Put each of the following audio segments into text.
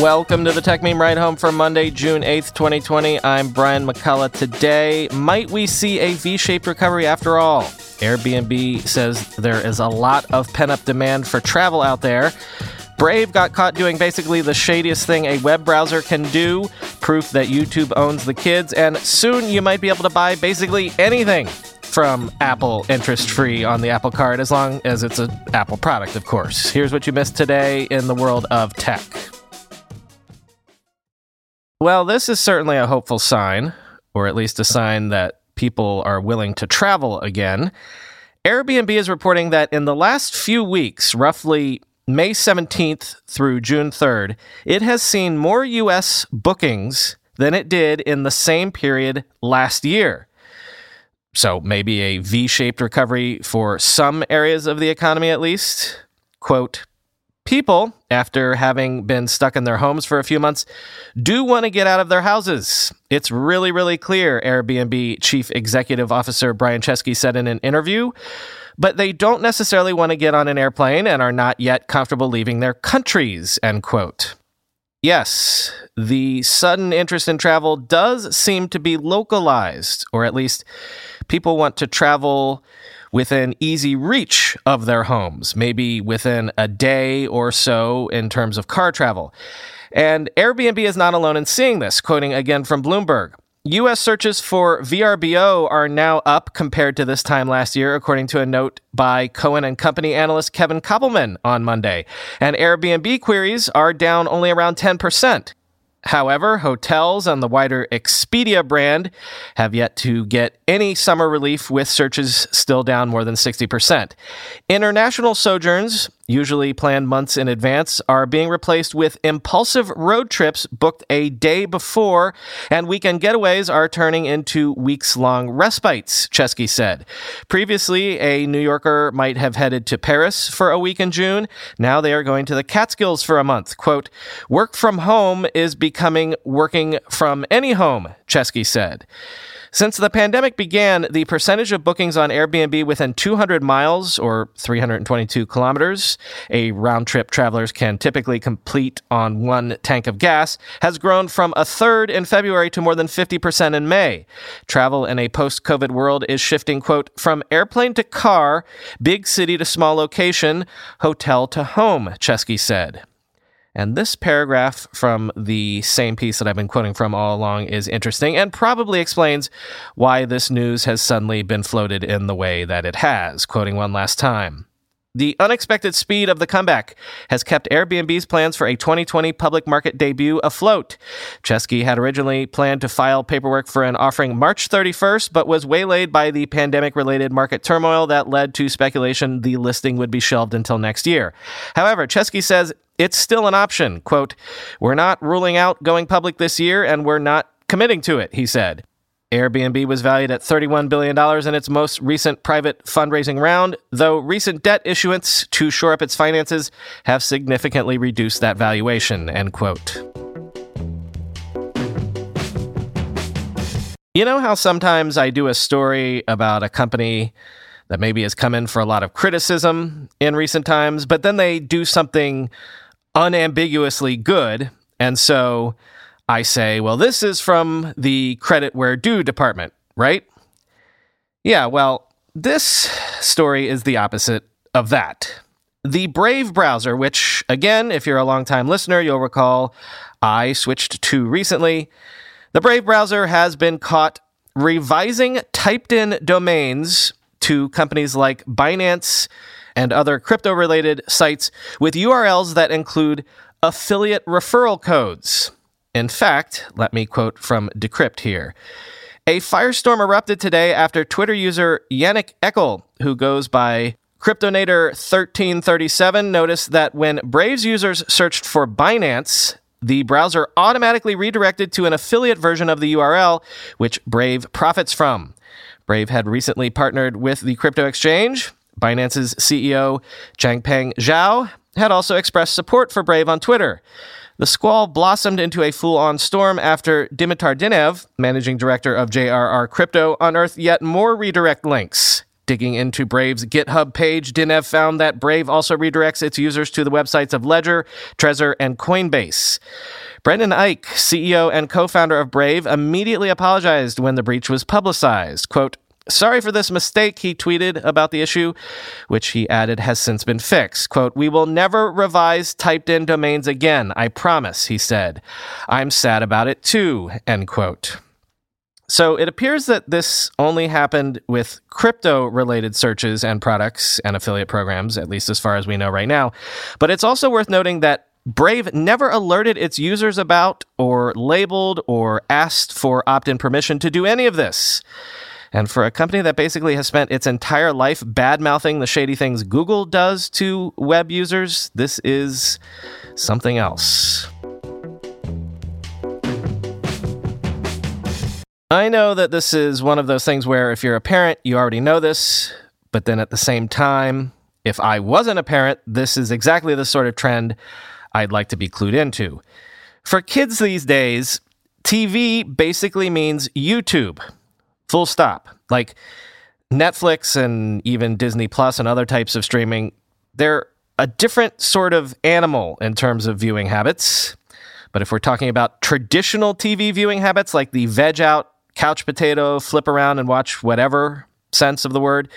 Welcome to the Techmeme Ride Home for Monday, June 8th, 2020. I'm Brian McCullough. Today, might we see a V shaped recovery after all? Airbnb says there is a lot of pent up demand for travel out there. Brave got caught doing basically the shadiest thing a web browser can do, proof that YouTube owns the kids, and soon you might be able to buy basically anything from Apple interest free on the Apple Card, as long as it's an Apple product, of course. Here's what you missed today in the world of tech. Well, this is certainly a hopeful sign, or at least a sign that people are willing to travel again. Airbnb is reporting that in the last few weeks, roughly May 17th through June 3rd, it has seen more US bookings than it did in the same period last year. So maybe a V shaped recovery for some areas of the economy at least. Quote, People, after having been stuck in their homes for a few months, do want to get out of their houses. It's really, really clear, Airbnb Chief Executive Officer Brian Chesky said in an interview. But they don't necessarily want to get on an airplane and are not yet comfortable leaving their countries, end quote. Yes, the sudden interest in travel does seem to be localized, or at least people want to travel within easy reach of their homes, maybe within a day or so in terms of car travel. And Airbnb is not alone in seeing this, quoting again from Bloomberg. US searches for VRBO are now up compared to this time last year, according to a note by Cohen and Company analyst Kevin Koppelman on Monday. And Airbnb queries are down only around 10%. However, hotels on the wider Expedia brand have yet to get any summer relief, with searches still down more than 60%. International sojourns, usually planned months in advance, are being replaced with impulsive road trips booked a day before, and weekend getaways are turning into weeks long respites, Chesky said. Previously, a New Yorker might have headed to Paris for a week in June. Now they are going to the Catskills for a month. Quote, work from home is becoming working from any home, Chesky said. Since the pandemic began, the percentage of bookings on Airbnb within 200 miles or 322 kilometers, a round trip travelers can typically complete on one tank of gas, has grown from a third in February to more than 50% in May. Travel in a post COVID world is shifting, quote, from airplane to car, big city to small location, hotel to home, Chesky said. And this paragraph from the same piece that I've been quoting from all along is interesting and probably explains why this news has suddenly been floated in the way that it has. Quoting one last time. The unexpected speed of the comeback has kept Airbnb's plans for a 2020 public market debut afloat. Chesky had originally planned to file paperwork for an offering March 31st, but was waylaid by the pandemic related market turmoil that led to speculation the listing would be shelved until next year. However, Chesky says it's still an option. Quote, We're not ruling out going public this year, and we're not committing to it, he said. Airbnb was valued at $31 billion in its most recent private fundraising round, though recent debt issuance to shore up its finances have significantly reduced that valuation, end quote. You know how sometimes I do a story about a company that maybe has come in for a lot of criticism in recent times, but then they do something unambiguously good. And so I say, well, this is from the credit where due department, right? Yeah, well, this story is the opposite of that. The Brave browser, which, again, if you're a longtime listener, you'll recall I switched to recently, the Brave browser has been caught revising typed in domains to companies like Binance and other crypto related sites with URLs that include affiliate referral codes. In fact, let me quote from Decrypt here. A firestorm erupted today after Twitter user Yannick Eckel, who goes by Cryptonator 1337 noticed that when Brave's users searched for Binance, the browser automatically redirected to an affiliate version of the URL, which Brave profits from. Brave had recently partnered with the crypto exchange. Binance's CEO, Changpeng Zhao, had also expressed support for Brave on Twitter. The squall blossomed into a full on storm after Dimitar Dinev, managing director of JRR Crypto, unearthed yet more redirect links. Digging into Brave's GitHub page, Dinev found that Brave also redirects its users to the websites of Ledger, Trezor, and Coinbase. Brendan Eich, CEO and co founder of Brave, immediately apologized when the breach was publicized. Quote, Sorry for this mistake, he tweeted about the issue, which he added has since been fixed. Quote, We will never revise typed in domains again, I promise, he said. I'm sad about it too, end quote. So it appears that this only happened with crypto related searches and products and affiliate programs, at least as far as we know right now. But it's also worth noting that Brave never alerted its users about or labeled or asked for opt in permission to do any of this. And for a company that basically has spent its entire life bad mouthing the shady things Google does to web users, this is something else. I know that this is one of those things where if you're a parent, you already know this, but then at the same time, if I wasn't a parent, this is exactly the sort of trend I'd like to be clued into. For kids these days, TV basically means YouTube. Full stop. Like Netflix and even Disney Plus and other types of streaming, they're a different sort of animal in terms of viewing habits. But if we're talking about traditional TV viewing habits like the veg out, couch potato, flip around and watch whatever sense of the word.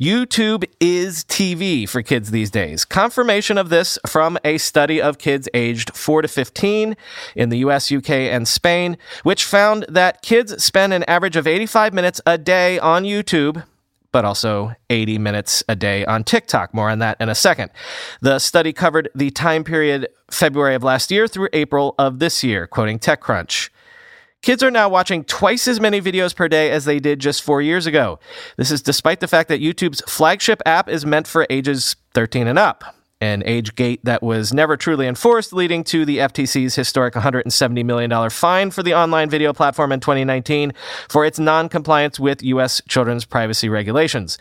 YouTube is TV for kids these days. Confirmation of this from a study of kids aged 4 to 15 in the US, UK, and Spain, which found that kids spend an average of 85 minutes a day on YouTube. But also 80 minutes a day on TikTok. More on that in a second. The study covered the time period February of last year through April of this year, quoting TechCrunch. Kids are now watching twice as many videos per day as they did just four years ago. This is despite the fact that YouTube's flagship app is meant for ages 13 and up an age gate that was never truly enforced, leading to the FTC's historic $170 million fine for the online video platform in 2019 for its non-compliance with U.S. children's privacy regulations.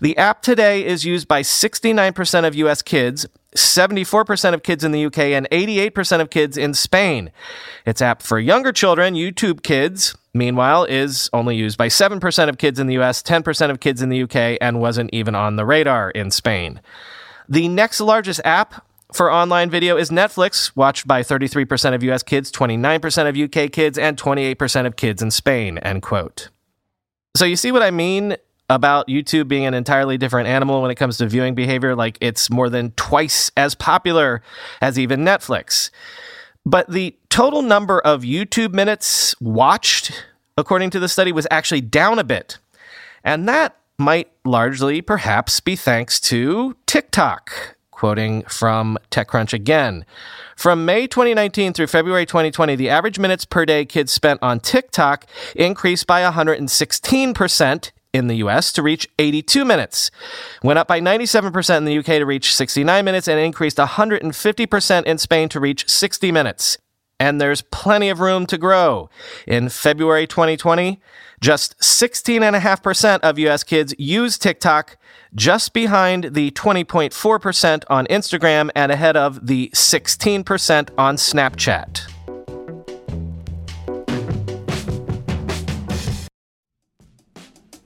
The app today is used by 69% of U.S. kids, 74% of kids in the UK, and 88% of kids in Spain. Its app for younger children, YouTube Kids, meanwhile, is only used by 7% of kids in the US, 10% of kids in the UK, and wasn't even on the radar in Spain. The next largest app for online video is Netflix, watched by 33% of US kids, 29% of UK kids, and 28% of kids in Spain, end quote. So you see what I mean about YouTube being an entirely different animal when it comes to viewing behavior? Like it's more than twice as popular as even Netflix. But the total number of YouTube minutes watched, according to the study, was actually down a bit. And that might largely perhaps be thanks to TikTok. Quoting from TechCrunch again. From May 2019 through February 2020, the average minutes per day kids spent on TikTok increased by 116% in the US to reach 82 minutes. Went up by 97% in the UK to reach 69 minutes and increased 150% in Spain to reach 60 minutes and there's plenty of room to grow. In February 2020, just 16.5% of US kids use TikTok, just behind the 20.4% on Instagram and ahead of the 16% on Snapchat.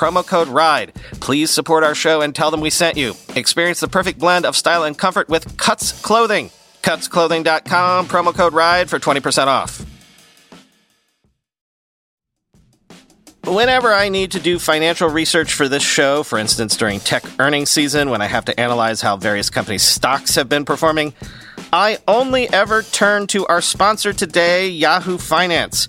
promo code RIDE. Please support our show and tell them we sent you. Experience the perfect blend of style and comfort with Cuts Clothing. Cutsclothing.com, promo code RIDE for 20% off. Whenever I need to do financial research for this show, for instance during tech earnings season when I have to analyze how various companies' stocks have been performing, I only ever turn to our sponsor today, Yahoo Finance.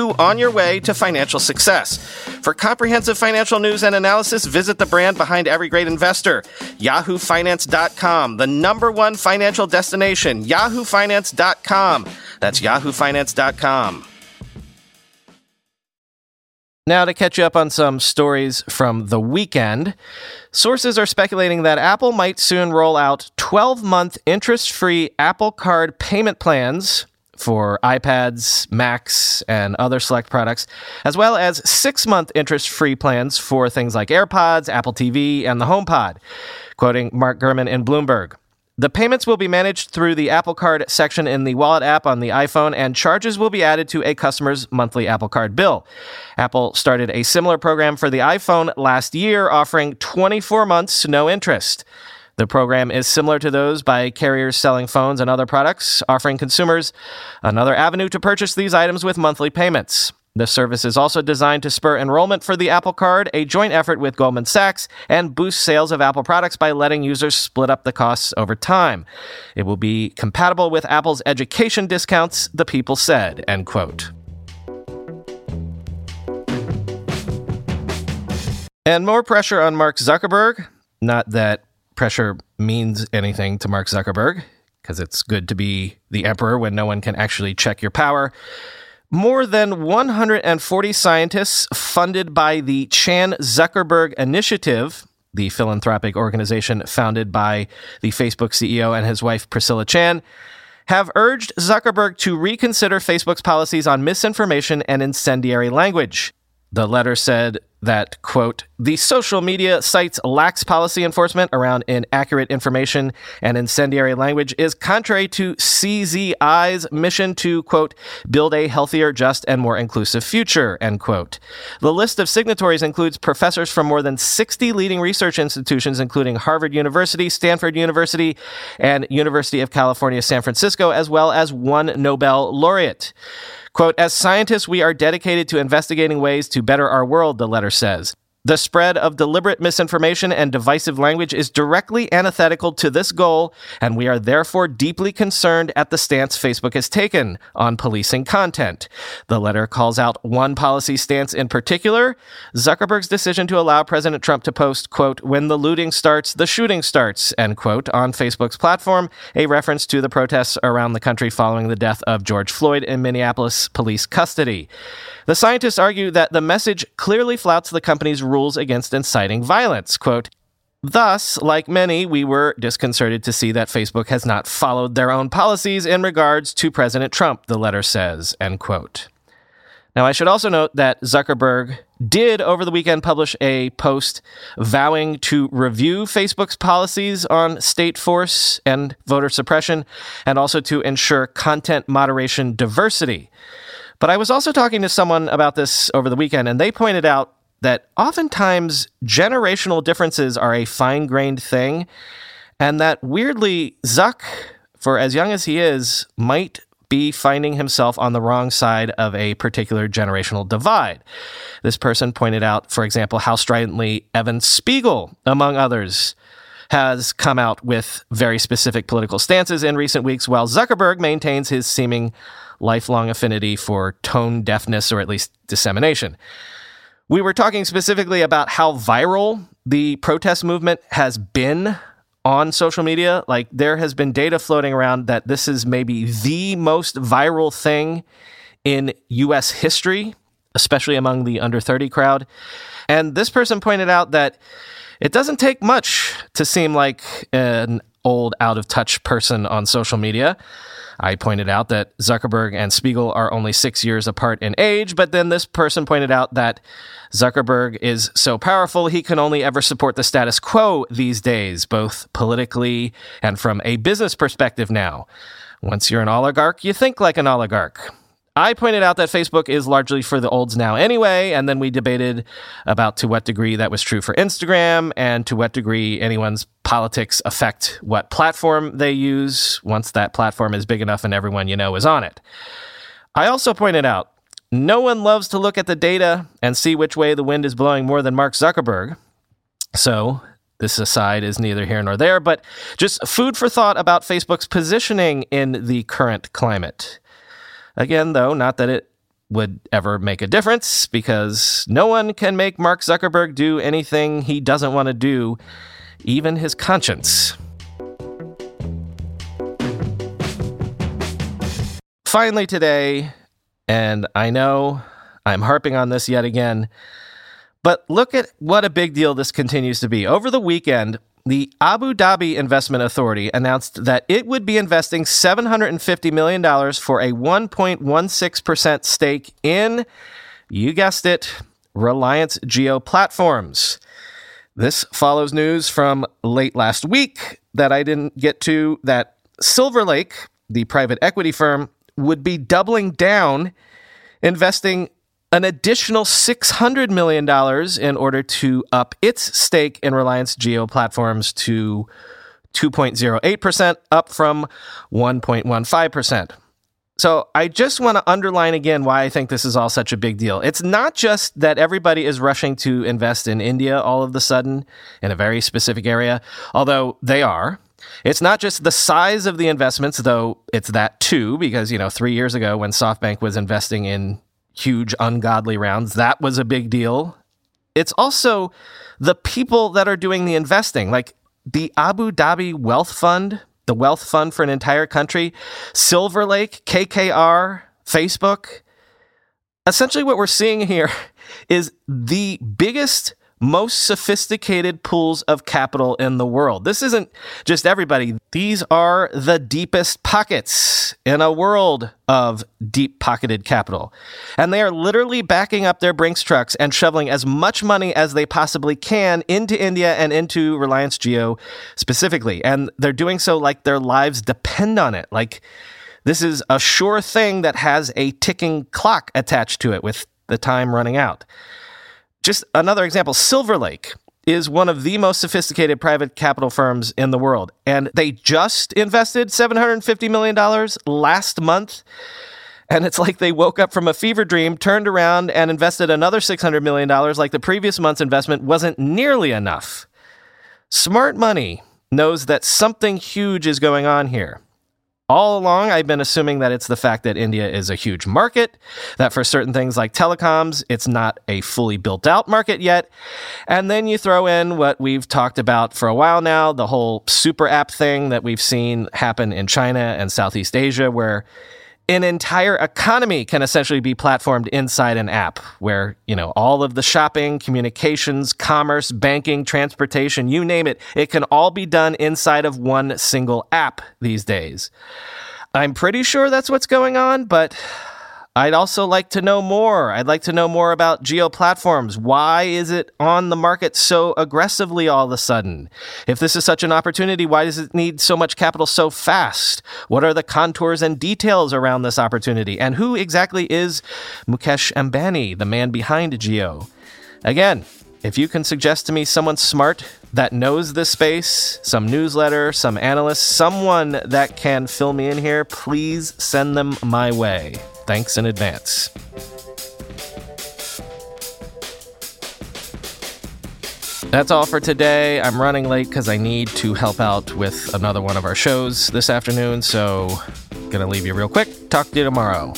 on your way to financial success. For comprehensive financial news and analysis, visit the brand behind every great investor, yahoofinance.com, the number one financial destination, yahoofinance.com. That's yahoofinance.com. Now, to catch you up on some stories from the weekend, sources are speculating that Apple might soon roll out 12 month interest free Apple Card payment plans for iPads, Macs, and other select products, as well as six month interest free plans for things like AirPods, Apple TV, and the HomePod. Quoting Mark Gurman in Bloomberg. The payments will be managed through the Apple Card section in the Wallet app on the iPhone, and charges will be added to a customer's monthly Apple Card bill. Apple started a similar program for the iPhone last year, offering 24 months no interest. The program is similar to those by carriers selling phones and other products, offering consumers another avenue to purchase these items with monthly payments. The service is also designed to spur enrollment for the Apple Card, a joint effort with Goldman Sachs, and boost sales of Apple products by letting users split up the costs over time. It will be compatible with Apple's education discounts, the people said, end quote. And more pressure on Mark Zuckerberg. Not that pressure means anything to Mark Zuckerberg, because it's good to be the emperor when no one can actually check your power. More than 140 scientists funded by the Chan Zuckerberg Initiative, the philanthropic organization founded by the Facebook CEO and his wife Priscilla Chan, have urged Zuckerberg to reconsider Facebook's policies on misinformation and incendiary language. The letter said that, quote, the social media site's lax policy enforcement around inaccurate information and incendiary language is contrary to CZI's mission to, quote, build a healthier, just, and more inclusive future, end quote. The list of signatories includes professors from more than 60 leading research institutions, including Harvard University, Stanford University, and University of California, San Francisco, as well as one Nobel laureate. Quote, as scientists, we are dedicated to investigating ways to better our world, the letter says. The spread of deliberate misinformation and divisive language is directly antithetical to this goal, and we are therefore deeply concerned at the stance Facebook has taken on policing content. The letter calls out one policy stance in particular Zuckerberg's decision to allow President Trump to post, quote, when the looting starts, the shooting starts, end quote, on Facebook's platform, a reference to the protests around the country following the death of George Floyd in Minneapolis police custody. The scientists argue that the message clearly flouts the company's rules against inciting violence. Quote, Thus, like many, we were disconcerted to see that Facebook has not followed their own policies in regards to President Trump, the letter says, end quote. Now, I should also note that Zuckerberg did over the weekend publish a post vowing to review Facebook's policies on state force and voter suppression, and also to ensure content moderation diversity. But I was also talking to someone about this over the weekend, and they pointed out that oftentimes generational differences are a fine grained thing, and that weirdly, Zuck, for as young as he is, might be finding himself on the wrong side of a particular generational divide. This person pointed out, for example, how stridently Evan Spiegel, among others, has come out with very specific political stances in recent weeks, while Zuckerberg maintains his seeming lifelong affinity for tone deafness or at least dissemination. We were talking specifically about how viral the protest movement has been on social media. Like there has been data floating around that this is maybe the most viral thing in US history, especially among the under 30 crowd. And this person pointed out that it doesn't take much to seem like an old, out of touch person on social media. I pointed out that Zuckerberg and Spiegel are only six years apart in age, but then this person pointed out that Zuckerberg is so powerful he can only ever support the status quo these days, both politically and from a business perspective now. Once you're an oligarch, you think like an oligarch. I pointed out that Facebook is largely for the olds now anyway, and then we debated about to what degree that was true for Instagram and to what degree anyone's politics affect what platform they use once that platform is big enough and everyone you know is on it. I also pointed out no one loves to look at the data and see which way the wind is blowing more than Mark Zuckerberg. So, this aside is neither here nor there, but just food for thought about Facebook's positioning in the current climate. Again, though, not that it would ever make a difference because no one can make Mark Zuckerberg do anything he doesn't want to do, even his conscience. Finally, today, and I know I'm harping on this yet again, but look at what a big deal this continues to be. Over the weekend, the Abu Dhabi Investment Authority announced that it would be investing $750 million for a 1.16% stake in, you guessed it, Reliance Jio Platforms. This follows news from late last week that I didn't get to that Silver Lake, the private equity firm, would be doubling down, investing an additional $600 million in order to up its stake in Reliance Jio Platforms to 2.08%, up from 1.15%. So I just want to underline again why I think this is all such a big deal. It's not just that everybody is rushing to invest in India all of the sudden in a very specific area, although they are. It's not just the size of the investments, though it's that too, because, you know, three years ago when SoftBank was investing in huge ungodly rounds. That was a big deal. It's also the people that are doing the investing, like the Abu Dhabi Wealth Fund, the wealth fund for an entire country, Silver Lake, KKR, Facebook. Essentially, what we're seeing here is the biggest most sophisticated pools of capital in the world. This isn't just everybody. These are the deepest pockets in a world of deep pocketed capital. And they are literally backing up their Brinks trucks and shoveling as much money as they possibly can into India and into Reliance Jio specifically. And they're doing so like their lives depend on it. Like this is a sure thing that has a ticking clock attached to it with the time running out. Just another example Silver Lake is one of the most sophisticated private capital firms in the world. And they just invested $750 million last month. And it's like they woke up from a fever dream, turned around, and invested another $600 million, like the previous month's investment wasn't nearly enough. Smart money knows that something huge is going on here. All along, I've been assuming that it's the fact that India is a huge market, that for certain things like telecoms, it's not a fully built out market yet. And then you throw in what we've talked about for a while now the whole super app thing that we've seen happen in China and Southeast Asia, where an entire economy can essentially be platformed inside an app where, you know, all of the shopping, communications, commerce, banking, transportation, you name it, it can all be done inside of one single app these days. I'm pretty sure that's what's going on, but I'd also like to know more. I'd like to know more about Jio Platforms. Why is it on the market so aggressively all of a sudden? If this is such an opportunity, why does it need so much capital so fast? What are the contours and details around this opportunity? And who exactly is Mukesh Ambani, the man behind Jio? Again, if you can suggest to me someone smart that knows this space, some newsletter, some analyst, someone that can fill me in here, please send them my way. Thanks in advance. That's all for today. I'm running late because I need to help out with another one of our shows this afternoon, so gonna leave you real quick. Talk to you tomorrow.